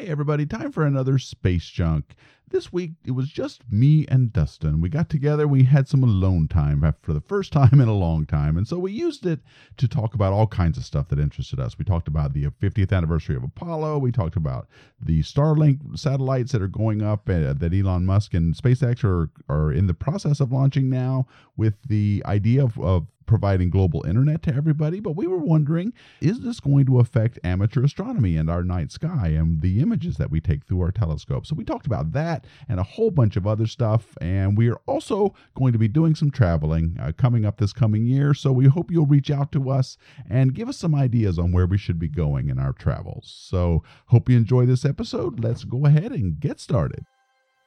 Hey, everybody, time for another Space Junk. This week, it was just me and Dustin. We got together, we had some alone time for the first time in a long time. And so we used it to talk about all kinds of stuff that interested us. We talked about the 50th anniversary of Apollo. We talked about the Starlink satellites that are going up uh, that Elon Musk and SpaceX are, are in the process of launching now with the idea of, of providing global internet to everybody, but we were wondering is this going to affect amateur astronomy and our night sky and the images that we take through our telescope? So we talked about that and a whole bunch of other stuff. And we are also going to be doing some traveling uh, coming up this coming year. So we hope you'll reach out to us and give us some ideas on where we should be going in our travels. So hope you enjoy this episode. Let's go ahead and get started.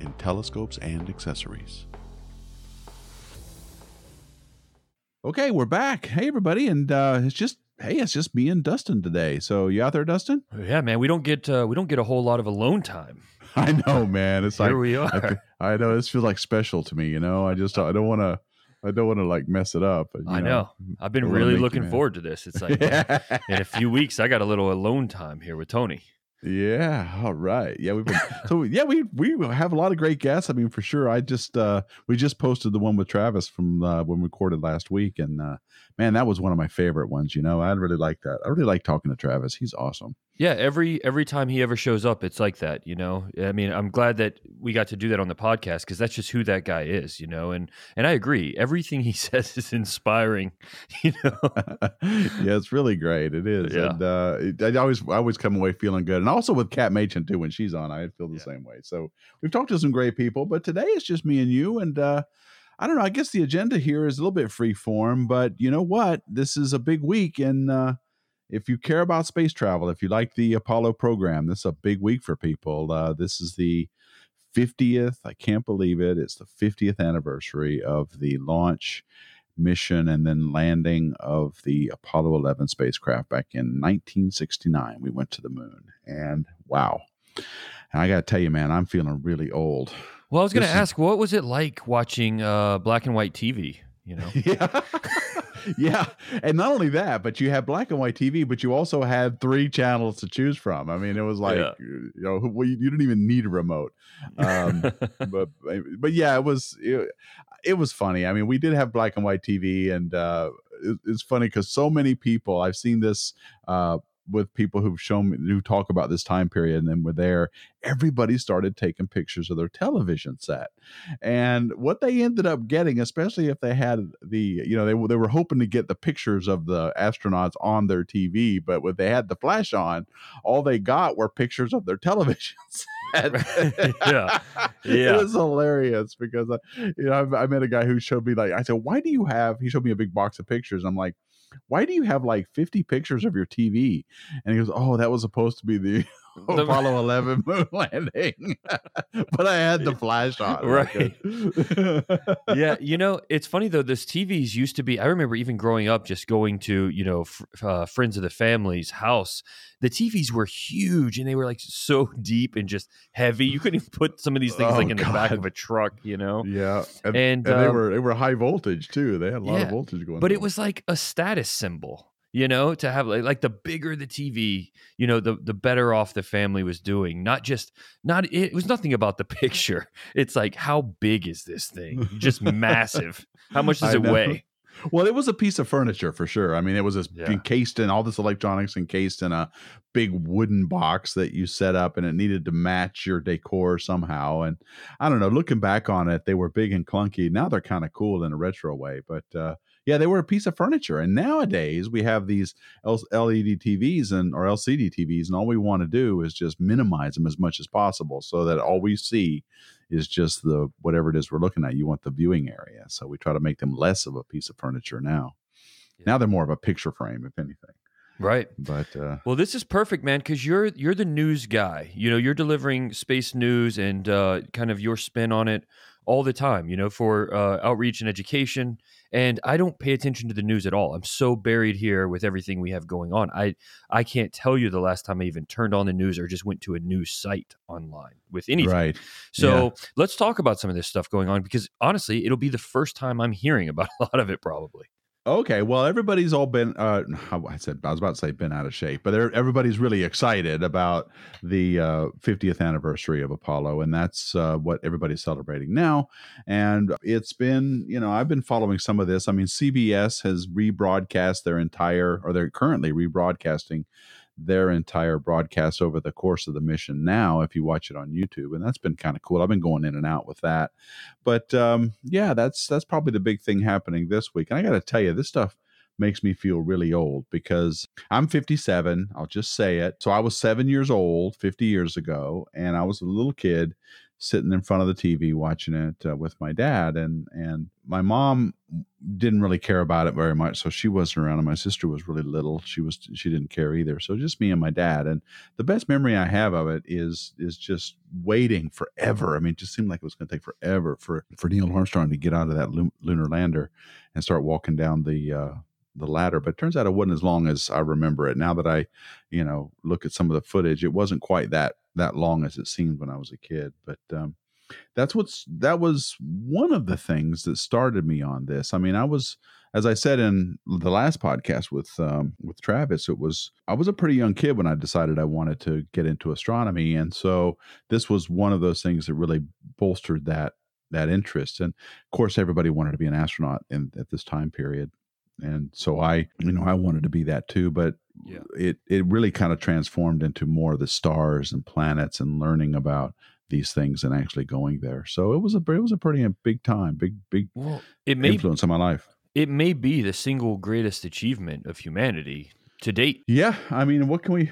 in telescopes and accessories. Okay, we're back. Hey, everybody, and uh, it's just hey, it's just me and Dustin today. So you out there, Dustin? Yeah, man. We don't get uh, we don't get a whole lot of alone time. I know, man. It's Here like we are. I, I know this feels like special to me. You know, I just I don't want to. I don't want to like mess it up. but, you I know. I've been really make you looking forward to this. It's like yeah. in a few weeks, I got a little alone time here with Tony. Yeah, all right. Yeah, we've been so yeah, we we have a lot of great guests. I mean, for sure. I just uh we just posted the one with Travis from uh, when we recorded last week, and uh man, that was one of my favorite ones. You know, I really like that. I really like talking to Travis. He's awesome. Yeah, every every time he ever shows up, it's like that. You know, I mean, I'm glad that we got to do that on the podcast because that's just who that guy is. You know, and and I agree. Everything he says is inspiring. You know. yeah, it's really great. It is, Yeah. and uh, I always I always come away feeling good. And also with Kat Machen too, when she's on, I feel the Yeah. same way. So we've talked to some great people, but today it's just me and you. And uh, I don't know. I guess the agenda here is a little bit free form, but you know what? This is a big week, and uh, if you care about space travel, if you like the Apollo program, this is a big week for people. Uh, this is the 50th. I can't believe it. It's the 50th anniversary of the launch mission and then landing of the Apollo 11 spacecraft back in 1969. We went to the moon, and wow. And I got to tell you, man, I'm feeling really old. Well, I was going to ask, what was it like watching uh, black and white TV? You know. yeah. yeah. And not only that, but you had black and white TV, but you also had three channels to choose from. I mean, it was like, Yeah. you know, well, you didn't even need a remote. Um, but, but yeah, it was, it, it was funny. I mean, we did have black and white TV and, uh, it, it's funny because so many people, I've seen this, uh, with people who've shown me who talk about this time period and then were there everybody started taking pictures of their television set. And what they ended up getting especially if they had the you know they, were- they were hoping to get the pictures of the astronauts on their tv but when they had the flash on all they got were pictures of their television set. Yeah. it was hilarious because I, you know I, I met a guy who showed me like I said why do you have he showed me a big box of pictures. I'm like why do you have like 50 pictures of your TV and he goes oh that was supposed to be the The- Apollo 11 moon landing but I had the flash on Right. yeah, you know, it's funny though. This TVs used to be. I remember even growing up, just going to you know fr- uh, friends of the family's house. The TVs were huge, and they were like so deep and just heavy. You couldn't even put some of these things Oh, like in the back of a truck, you know. yeah and, And, and they um, were they were high voltage too they had a lot of voltage going But on. it was like a status symbol, you know, to have like, like the bigger the TV, you know, the the better off the family was doing. Not just not it was nothing about the picture. It's like how big is this thing? Just massive. How much does I it know. weigh? Well, it was a piece of furniture for sure. I mean, it was this Yeah. encased in all this electronics encased in a big wooden box that you set up and it needed to match your decor somehow. And I don't know, looking back on it, they were big and clunky. Now they're kind of cool in a retro way. But uh, yeah, they were a piece of furniture. And nowadays we have these LED TVs and or LCD TVs, and all we want to do is just minimize them as much as possible so that all we see is just the whatever it is we're looking at. You want the viewing area. So we try to make them less of a piece of furniture now. Yeah. Now they're more of a picture frame, if anything. Right. But uh, Well, this is perfect, man, because you're you're the news guy. You know, you're delivering space news and uh, kind of your spin on it all the time. You know, for uh, outreach and education. And I don't pay attention to the news at all. I'm so buried here with everything we have going on. I I can't tell you the last time I even turned on the news or just went to a news site online with anything. right, So let's talk about some of this stuff going on because honestly, it'll be the first time I'm hearing about a lot of it. Probably. Okay, well, everybody's all been. Uh, I said I was about to say been out of shape, but everybody's really excited about the uh, 50th anniversary of Apollo, and that's uh, what everybody's celebrating now. And it's been, you know, I've been following some of this. I mean, CBS has rebroadcast their entire, or they're currently rebroadcasting their entire broadcast over the course of the mission now if you watch it on youtube and that's been kind of cool. I've been going in and out with that. But um, yeah that's that's probably the big thing happening this week. And i gotta tell you this stuff makes me feel really old because i'm 57 i'll just say it. So i was seven years old 50 years ago and i was a little kid sitting in front of the tv watching it uh, with my dad and and my mom didn't really care about it very much so she wasn't around and my sister was really little. She was she didn't care either so just me and my dad and the best memory i have of it is is just waiting forever. I mean it just seemed like it was going to take forever for for neil armstrong to get out of that lu- lunar lander and start walking down the uh the ladder but it turns out it wasn't as long as i remember it now that i you know look at some of the footage it wasn't quite that that long as it seemed when i was a kid but um that's what's that was one of the things that started me on this. I mean, I was as I said in the last podcast with um, with Travis, it was I was a pretty young kid when I decided I wanted to get into astronomy, and so this was one of those things that really bolstered that that interest. And of course, everybody wanted to be an astronaut in at this time period, and so I, you know, I wanted to be that too. But Yeah. it it really kind of transformed into more of the stars and planets and learning about these things and actually going there. So it was a it was a pretty big time, big big Well, it may influence on my life. it may be the single greatest achievement of humanity to date. Yeah, I mean, what can we?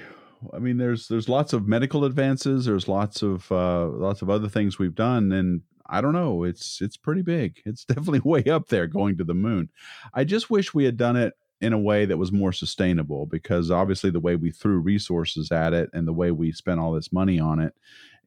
I mean, there's there's lots of medical advances. There's lots of uh, lots of other things we've done, and I don't know. It's it's pretty big. It's definitely way up there going to the moon. I just wish we had done it in a way that was more sustainable because obviously the way we threw resources at it and the way we spent all this money on it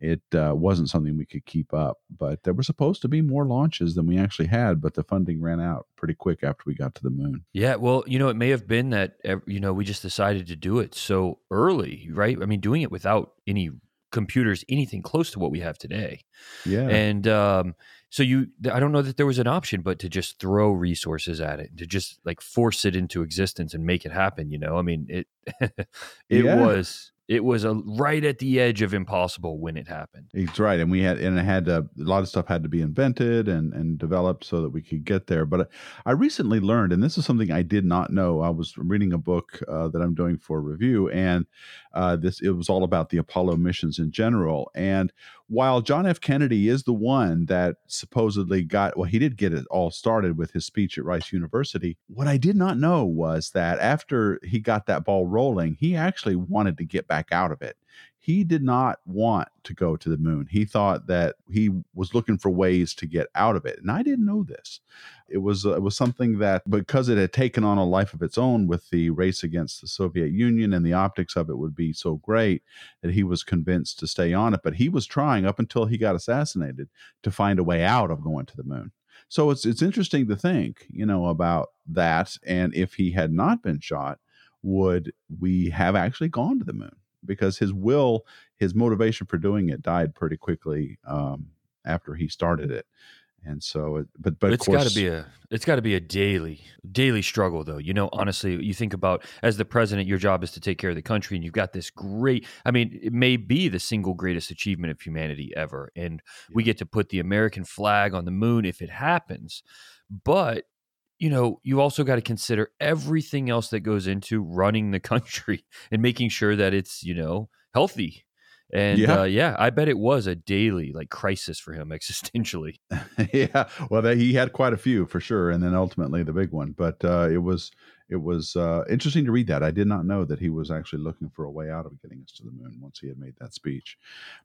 it uh, wasn't something we could keep up but there were supposed to be more launches than we actually had but the funding ran out pretty quick after we got to the moon Yeah, well, you know, it may have been that you know we just decided to do it so early, right? I mean, doing it without any computers, anything close to what we have today, yeah and um, so you, I don't know that there was an option, but to just throw resources at it, to just like force it into existence and make it happen. You know, I mean, it it Yeah. was it was a right at the edge of impossible when it happened. It's right, and we had and it had to, a lot of stuff had to be invented and and developed so that we could get there. But I recently learned, and this is something I did not know. I was reading a book uh, that I'm doing for review, and uh, this it was all about the Apollo missions in general. And while John F. Kennedy is the one that supposedly got well, he did get it all started with his speech at Rice University. What I did not know was that after he got that ball rolling, he actually wanted to get back out of it he did not want to go to the moon. He thought that he was looking for ways to get out of it, and I didn't know this. It was uh, it was something that because it had taken on a life of its own with the race against the Soviet Union and the optics of it would be so great that he was convinced to stay on it. But he was trying up until he got assassinated to find a way out of going to the moon. So it's it's interesting to think, you know, about that, and if he had not been shot, would we have actually gone to the moon? Because his will, his motivation for doing it died pretty quickly um, after he started it. And so, it, but but it's of course, got to be a it's got to be a daily daily struggle though. You know, honestly, you think about as the president, your job is to take care of the country, and you've got this great. I mean, it may be the single greatest achievement of humanity ever, and we get to put the American flag on the moon if it happens. But you know, you also got to consider everything else that goes into running the country and making sure that it's you know healthy. And Yeah. uh, yeah I bet it was a daily like crisis for him existentially. yeah, well, that, he had quite a few for sure, and then ultimately the big one. But uh, it was it was uh, interesting to read that. I did not know that he was actually looking for a way out of getting us to the moon once he had made that speech.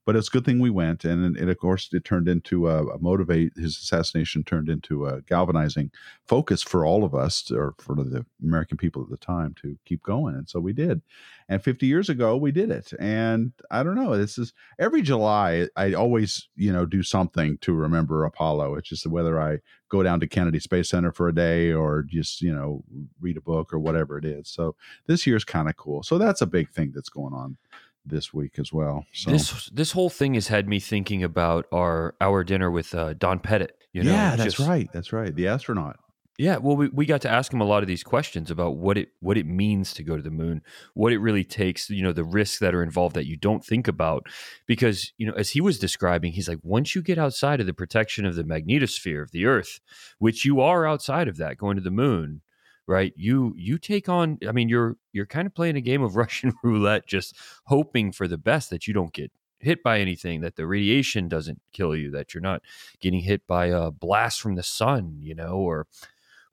But it's a good thing we went, and, and of course it turned into a, a motivate. His assassination turned into a galvanizing focus for all of us, or for the American people at the time, to keep going. And so we did. And 50 years ago, we did it. And I don't know. This is every July. I always, you know, do something to remember Apollo. It's just whether I go down to Kennedy Space Center for a day or just, you know, read a book or whatever it is. So this year's kind of cool. So that's a big thing that's going on this week as well. So this this whole thing has had me thinking about our our dinner with uh, Don Pettit. You know, yeah, that's just, right. That's right. The astronaut. Yeah, well, we, we got to ask him a lot of these questions about what it what it means to go to the moon, what it really takes, you know, the risks that are involved that you don't think about, because you know, as he was describing, he's like, once you get outside of the protection of the magnetosphere of the Earth, which you are outside of that, going to the moon, right? You you take on, I mean, you're you're kind of playing a game of Russian roulette, just hoping for the best that you don't get hit by anything, that the radiation doesn't kill you, that you're not getting hit by a blast from the sun, you know, or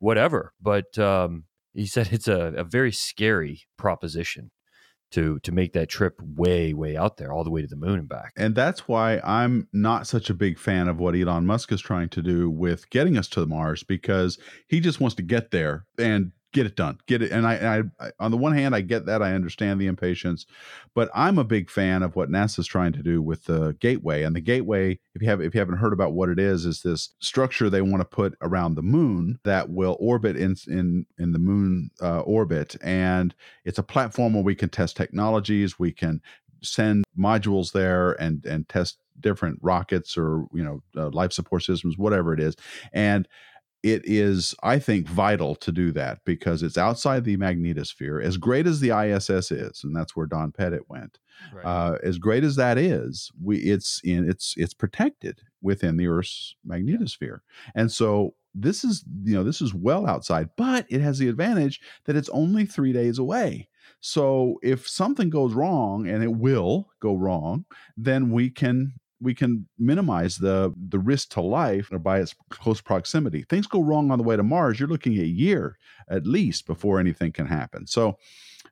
whatever. But um, he said it's a, a very scary proposition to to make that trip way way out there all the way to the moon and back and that's why i'm not such a big fan of what elon musk is trying to do with getting us to mars because he just wants to get there and get it done get it and I, I, on the one hand i get that i understand the impatience but i'm a big fan of what nasa's trying to do with the gateway and the gateway if you have if you haven't heard about what it is is this structure they want to put around the moon that will orbit in in in the moon uh, orbit and it's a platform where we can test technologies we can send modules there and and test different rockets or you know uh, life support systems whatever it is and it is, I think, vital to do that because it's outside the magnetosphere. As great as the ISS is, and that's where Don Pettit went. Right. Uh, as great as that is, we it's in it's it's protected within the Earth's magnetosphere, and so this is you know this is well outside, but it has the advantage that it's only three days away. So if something goes wrong, and it will go wrong, then we can we can minimize the the risk to life by its close proximity. Things go wrong on the way to Mars, you're looking a year at least before anything can happen. So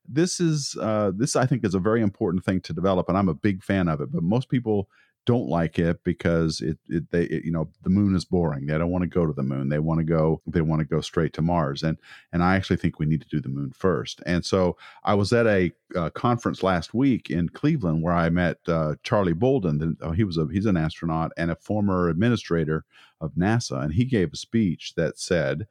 this is uh, this I think is a very important thing to develop, and I'm a big fan of it. But most people don't like it because it, it they it, you know the moon is boring. They don't want to go to the moon. They want to go they want to go straight to Mars. And and I actually think we need to do the moon first. And so I was at a uh, conference last week in Cleveland where I met uh, Charlie Bolden. Uh, he was a he's an astronaut and a former administrator of NASA, and he gave a speech that said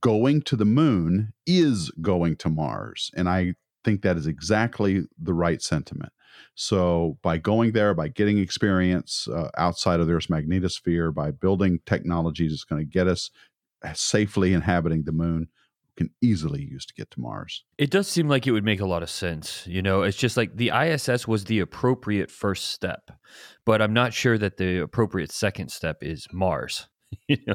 going to the moon is going to Mars. And I think that is exactly the right sentiment. So, by going there, by getting experience uh, outside of the Earth's magnetosphere, by building technologies that's going to get us safely inhabiting the moon, can easily use to get to Mars. It does seem like it would make a lot of sense. You know, it's just like the ISS was the appropriate first step, but I'm not sure that the appropriate second step is Mars. you know,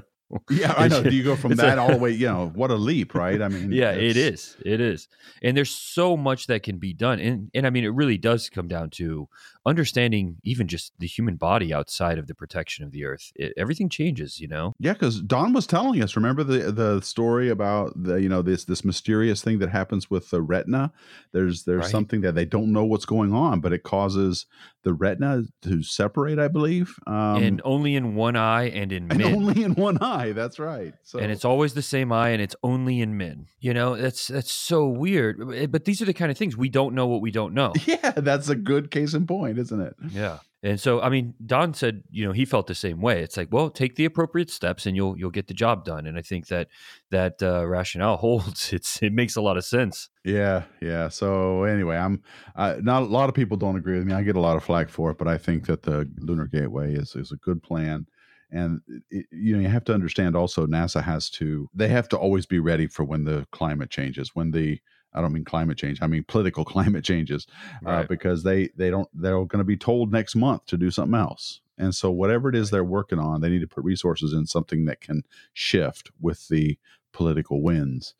yeah, I know. Do you go from that all the way? You know, what a leap, right? I mean, yeah, it is. It is, and there's so much that can be done, and and I mean, it really does come down to understanding even just the human body outside of the protection of the earth. It, everything changes, you know. Yeah, because Don was telling us. Remember the the story about the you know this this mysterious thing that happens with the retina. There's there's right. something that they don't know what's going on, but it causes the retina to separate, I believe, um, and only in one eye and in. And only in one eye eye. That's right. So. And it's always the same eye, and it's only in men. You know, that's that's so weird. Eh, but these are the kind of things we don't know what we don't know. Yeah, that's a good case in point, isn't it? Yeah. And so, I mean, Don said, you know, he felt the same way. It's like, well, take the appropriate steps, and you'll you'll get the job done. And I think that that uh, rationale holds. It's it makes a lot of sense. Yeah, yeah. So anyway, I'm uh, not a lot of people don't agree with me. I get a lot of flack for it, but I think that the Lunar Gateway is is a good plan and it, you know you have to understand also nasa has to they have to always be ready for when the climate changes when the i don't mean climate change i mean political climate changes uh, right. uh, because they they don't they're going to be told next month to do something else. And so whatever it is they're working on they need to put resources in something that can shift with the political winds.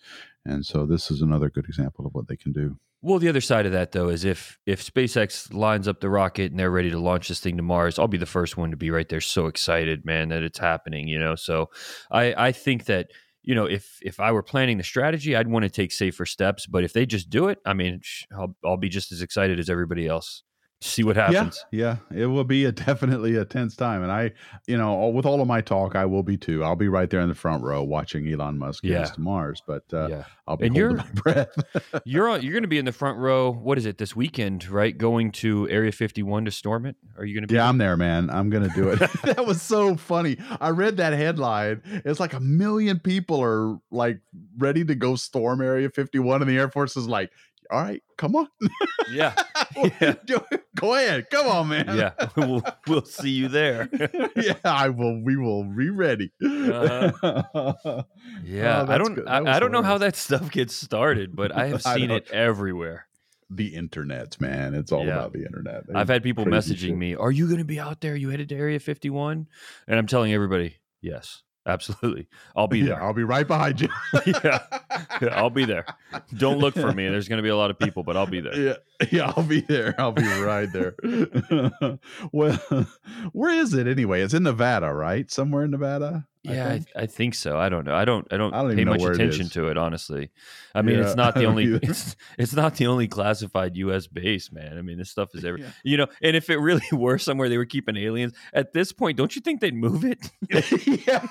And so this is another good example of what they can do well, the other side of that though is if if SpaceX lines up the rocket and they're ready to launch this thing to Mars, I'll be the first one to be right there, so excited, man, that it's happening. You know, so I I think that you know, if if I were planning the strategy, I'd want to take safer steps. But if they just do it, I mean, I'll, I'll be just as excited as everybody else. See what happens. Yeah, yeah, it will be a definitely a tense time, and I, you know, with all of my talk, I will be too. I'll be right there in the front row watching Elon Musk Yeah. to Mars, but uh, yeah. I'll be And holding my breath. You're on, you're going to be in the front row. What is it this weekend? Right, going to Area 51 to storm it. Are you going to be? Yeah, there? I'm there, man. I'm gonna do it. that was so funny. I read that headline. It's like a million people are like ready to go storm Area 51, and the Air Force is like, "All right, come on, yeah, Yeah. Go ahead, come on, man." yeah. we'll, we'll see you there. yeah, I will. We will be ready. Uh-huh. Yeah, Oh, I don't. I, I don't know how that stuff gets started, but I have seen don't- it everywhere. the internet, man. It's all Yeah. about the internet. I've had people messaging shit. me, "Are you going to be out there? You headed to Area 51?" And I'm telling everybody, "Yes, absolutely. I'll be yeah, there. I'll be right behind you. Yeah. Yeah, I'll be there. Don't look for me. There's going to be a lot of people, but I'll be there." Yeah, yeah, I'll be there. I'll be right there. well, where is it anyway? It's in Nevada, right? Somewhere in Nevada. I Yeah, I, think? I, think so. I don't know. I don't. I don't, I don't pay much where it attention to it, honestly. I mean, Yeah, it's not the only. It's it's not the only classified U.S. base, man. I mean, this stuff is every. Yeah. You know, and if it really were somewhere they were keeping aliens at this point, don't you think they'd move it? yeah.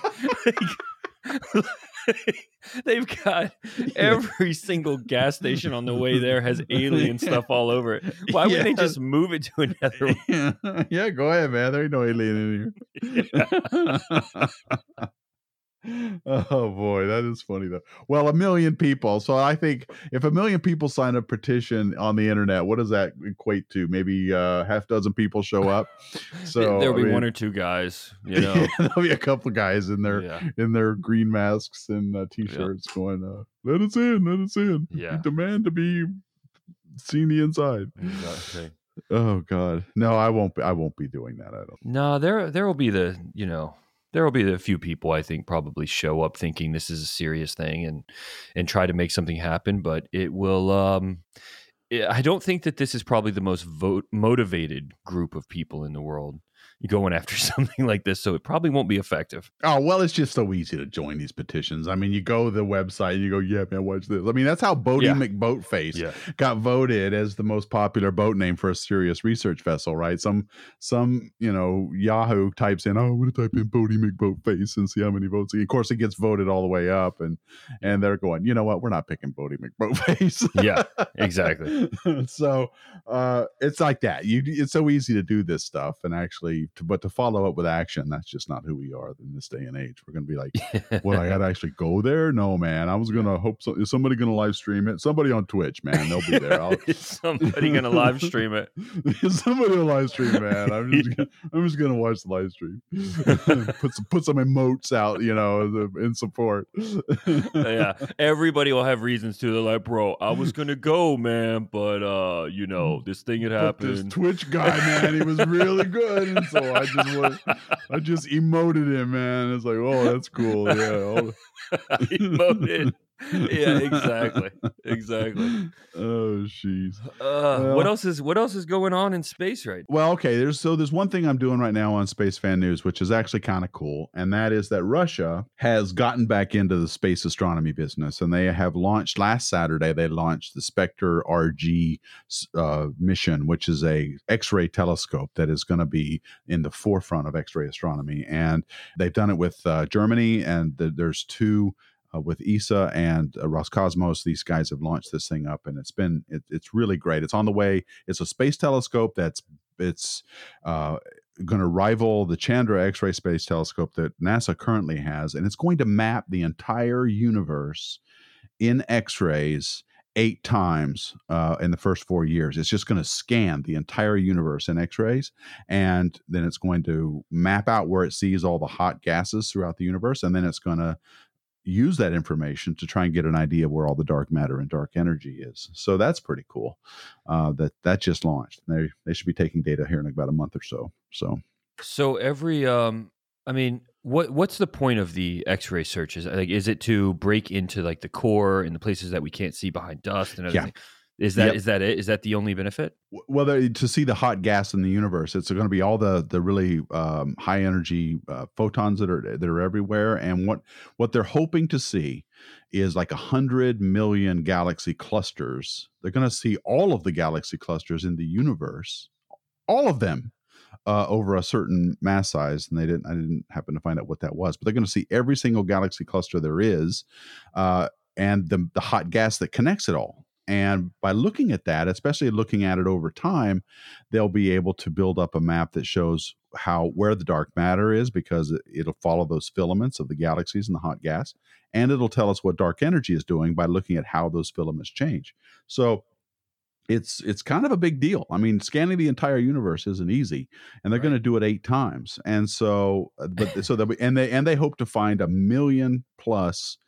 They've got every single gas station on the way there has alien stuff all over it. Why would they just move it to another one? yeah, go ahead, man. There ain't no alien in here. Oh boy, that is funny though. Well, a million people. So I think if a million people sign a petition on the internet, what does that equate to? Maybe uh, half dozen people show up. So There'll I be mean, one or two guys, you know. there'll be a couple guys in their yeah. in their green masks and uh, t-shirts going, uh, "Let us in, let us in. Yeah. We demand to be seen the inside." Exactly. Oh God, no, I won't. Be, I won't be doing that. I don't. No, there there will be the you know there will be a few people I think probably show up thinking this is a serious thing and and try to make something happen, but it will. um I I don't think that this is probably the most vote motivated group of people in the world going after something like this, so it probably won't be effective. Oh well, it's just so easy to join these petitions. I mean, you go to the website and you go, "Yeah, man, watch this." I mean, that's how Bodie Yeah. McBoatface Yeah, got voted as the most popular boat name for a serious research vessel, right? Some some you know Yahoo types in, "Oh, I'm going to type in Boaty McBoatface and see how many votes." Of course, it gets voted all the way up, and and they're going, "You know what? We're not picking Boaty McBoatface." yeah, exactly. so uh, it's like that. You it's so easy to do this stuff and actually, to, but to follow up with action, that's just not who we are in this day and age. We're going to be like, "What? I got to actually go there? No, man. I was going to hope so. Is somebody going to live stream it? Somebody on Twitch, man. They'll be there. I'll, Is somebody gonna live stream it? Somebody will live stream, man. I'm just gonna, I'm just gonna watch the live stream. put some put some emotes out, you know, in support. yeah, everybody will have reasons to. They're like, bro, I was gonna go, man, but uh, you know, this thing had But this happened. Twitch guy, man, he was really good, and so I just went, I just emoted him, man. It's like, oh, that's cool, yeah. Emoted. Yeah, exactly, exactly. Oh, jeez. Uh, Well- what else is what else is going on in space right Well, okay. There's so there's one thing I'm doing right now on Space Fan News, which is actually kind of cool, and that is that Russia has gotten back into the space astronomy business, and they have launched last Saturday. They launched the Spektr RG uh, mission, which is a X-ray telescope that is going to be in the forefront of X-ray astronomy, and they've done it with uh, Germany, and th- there's two. Uh, with ESA and uh, Roscosmos, these guys have launched this thing up, and it's been it, it's really great. It's on the way. It's a space telescope that's it's uh, going to rival the Chandra X-ray space telescope that NASA currently has, and it's going to map the entire universe in X-rays eight times uh, in the first four years. It's just going to scan the entire universe in X-rays, and then it's going to map out where it sees all the hot gases throughout the universe, and then it's going to use that information to try and get an idea of where all the dark matter and dark energy is. So that's pretty cool. Uh, that that just launched. They they should be taking data here in about a month or so. So So every um I mean, what what's the point of the X-ray searches? Like is it to break into like the core and the places that we can't see behind dust and Yeah. Is that Yep. is that it? Is that the only benefit? Well, to see the hot gas in the universe, it's going to be all the the really um, high energy uh, photons that are that are everywhere, and what what they're hoping to see is like a hundred million galaxy clusters. They're going to see all of the galaxy clusters in the universe, all of them, uh, over a certain mass size. And they didn't. I didn't happen to find out what that was, but they're going to see every single galaxy cluster there is, uh, and the the hot gas that connects it all. And by looking at that, especially looking at it over time, they'll be able to build up a map that shows how where the dark matter is because it, it'll follow those filaments of the galaxies and the hot gas, and it'll tell us what dark energy is doing by looking at how those filaments change. So it's it's kind of a big deal. I mean, scanning the entire universe isn't easy, and they're Right. going to do it eight times. And so, uh, but so that we, and they and they hope to find a million plus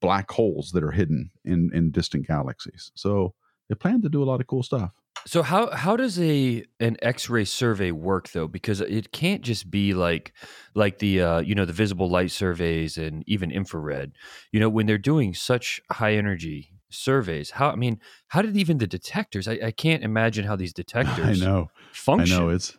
black holes that are hidden in in distant galaxies. So they plan to do a lot of cool stuff. So how how does a an X-ray survey work though? Because it can't just be like like the uh, you know the visible light surveys and even infrared. You know when they're doing such high energy surveys, how I mean, how did even the detectors? I, I can't imagine how these detectors. I know. function. I know it's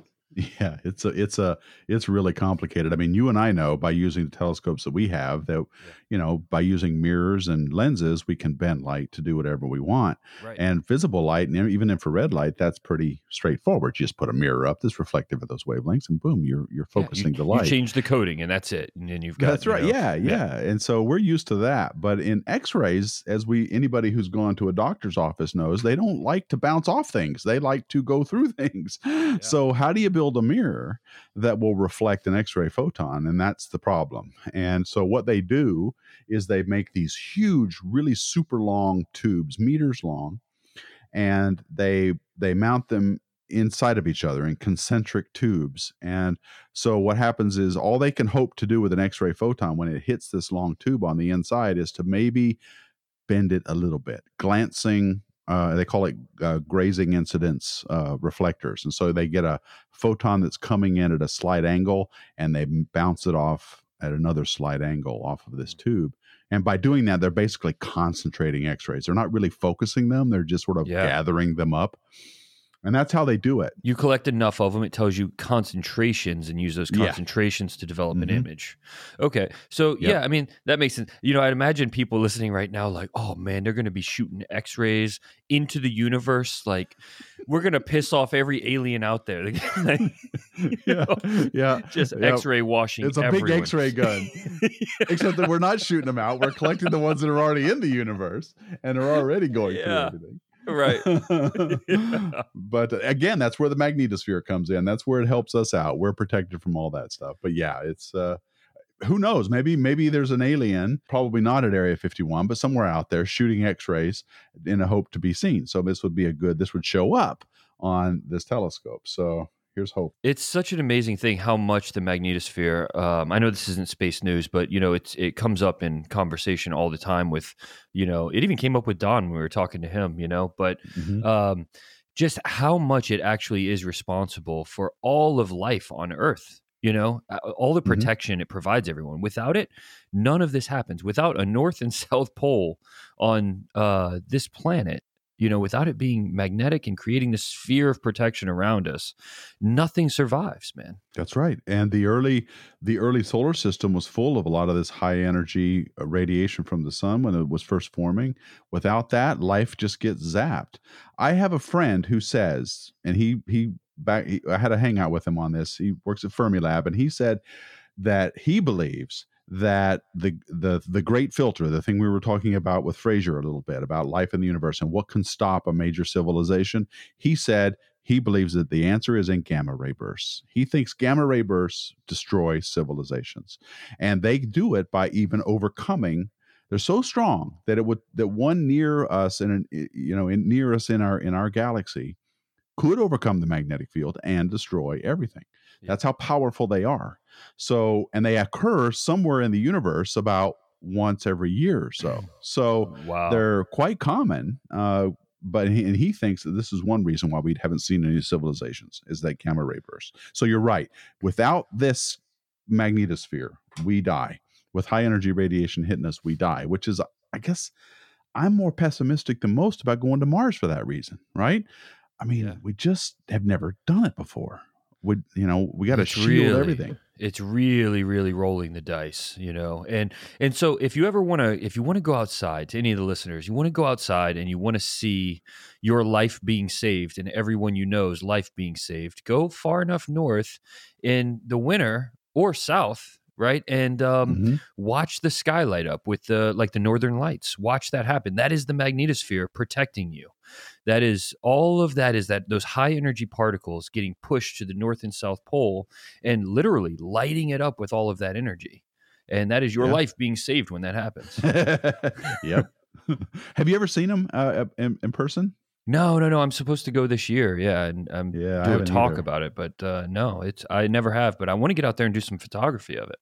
yeah, it's a it's a it's really complicated. I mean, you and I know by using the telescopes that we have that you know, by using mirrors and lenses, we can bend light to do whatever we want. right. And visible light and even infrared light, that's pretty straightforward. You just put a mirror up that's reflective of those wavelengths and boom, you're you're Yeah, focusing you, the light. You change the coating and that's it, and then you've got. That's you right. know, yeah, yeah, And so we're used to that. But in X-rays, as we anybody who's gone to a doctor's office knows, they don't like to bounce off things. They like to go through things. So how do you build a mirror that will reflect an X-ray photon? And that's the problem. And so what they do is they make these huge, really super long tubes, meters long, and they they mount them inside of each other in concentric tubes. And so what happens is all they can hope to do with an X-ray photon when it hits this long tube on the inside is to maybe bend it a little bit, glancing. Uh, they call it uh, grazing incidence uh, reflectors, and so they get a photon that's coming in at a slight angle, and they bounce it off at another slight angle off of this tube. And by doing that, they're basically concentrating X-rays. They're not really focusing them; they're just sort of Yeah. gathering them up, and that's how they do it. You collect enough of them, it tells you concentrations and use those Yeah. concentrations to develop an Mhm. image. Okay. So, Yep. yeah, I mean, that makes sense. You know, I'd imagine people listening right now, like, oh man, they're going to be shooting x rays into the universe. Like, we're going to piss off every alien out there. You yeah, know, yeah. Just Yep. x ray washing. It's a big. X-ray gun. Except that we're not shooting them out. We're collecting the ones that are already in the universe and are already going Yeah. through everything. Right. Yeah. But uh, again, that's where the magnetosphere comes in. That's where it helps us out. We're protected from all that stuff. But yeah, it's uh who knows? Maybe maybe there's an alien, probably not at Area 51, but somewhere out there shooting X-rays in a hope to be seen. So this would be a good. This would show up on this telescope. So here's hope. It's such an amazing thing how much the magnetosphere. Um, I know this isn't space news, but you know, it's it comes up in conversation all the time. With you know, it even came up with Don when we were talking to him. You know, but Mhm. um, just how much it actually is responsible for all of life on Earth. You know, all the Mhm. protection it provides everyone. Without it, none of this happens. Without a North and South Pole on uh, this planet, you know, without it being magnetic and creating this sphere of protection around us, nothing survives, man. That's right. And the early the early solar system was full of a lot of this high energy uh, radiation from the sun when it was first forming. Without that, life just gets zapped. I have a friend who says, and he he back I had a hangout with him on this. He works at Fermilab and he said that he believes that the the the great filter, the thing we were talking about with Fraser a little bit about life in the universe and what can stop a major civilization, he said he believes that the answer is in gamma ray bursts. He thinks gamma ray bursts destroy civilizations, and they do it by even overcoming. They're so strong that it would that one near us and you know in, near us in our in our galaxy could overcome the magnetic field and destroy everything. Yeah. That's how powerful they are. So, and they occur somewhere in the universe about once every year or so. So wow. they're quite common. Uh, but he, and he thinks that this is one reason why we haven't seen any civilizations is that gamma ray burst. So you're right. Without this magnetosphere, we die. With high energy radiation hitting us, we die. Which is, I guess, I'm more pessimistic than most about going to Mars for that reason, right? I mean, Yeah. we just have never done it before. We, you know, we got to shield really- everything. it's really really rolling the dice you know and and so if you ever want to if you want to go outside to any of the listeners you want to go outside and you want to see your life being saved and everyone you know's life being saved go far enough north in the winter or south right and um, Mhm. watch the sky light up with the like the northern lights watch that happen that is the magnetosphere protecting you that is all of that is that those high energy particles getting pushed to the north and south pole and literally lighting it up with all of that energy and that is your Yeah. life being saved when that happens yep. have you ever seen them uh, in, in person? no no no i'm supposed to go this year yeah and i'm Yeah, I do a talk either. about it but uh, no it's i never have but i want to get out there and do some photography of it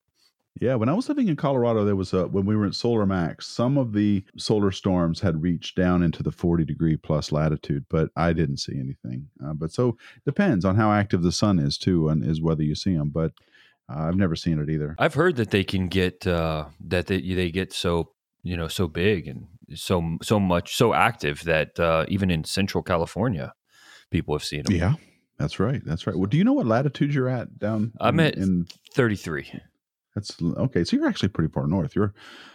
Yeah, when I was living in Colorado, there was a when we were at Solar Max, some of the solar storms had reached down into the 40 degree plus latitude, but I didn't see anything. Uh, but so depends on how active the sun is too, and is whether you see them. But uh, I've never seen it either. I've heard that they can get uh, that they they get so you know so big and so so much so active that uh, even in Central California, people have seen them. Yeah, that's right. That's right. Well, do you know what latitude you're at down? I'm in, at in thirty three. That's okay. So you're actually pretty far north. You're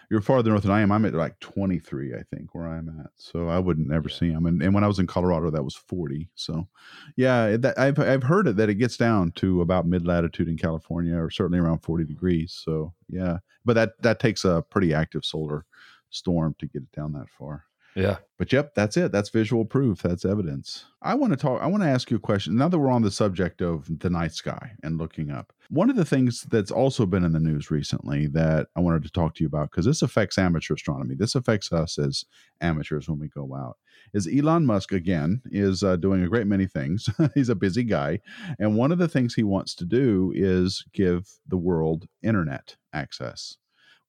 you're farther north than I am. I'm at like 23, I think, where I'm at. So I wouldn't ever Yeah. see them. And, and when I was in Colorado, that was 40. So yeah, that, I've I've heard it that it gets down to about mid latitude in California, or certainly around 40 mm-hmm. degrees. So yeah, but that that takes a pretty active solar storm to get it down that far. Yeah. But yep, that's it. That's visual proof. That's evidence. I want to talk. I want to ask you a question. Now that we're on the subject of the night sky and looking up, one of the things that's also been in the news recently that I wanted to talk to you about because this affects amateur astronomy. This affects us as amateurs when we go out. Is Elon Musk again is uh, doing a great many things. He's a busy guy, and one of the things he wants to do is give the world internet access,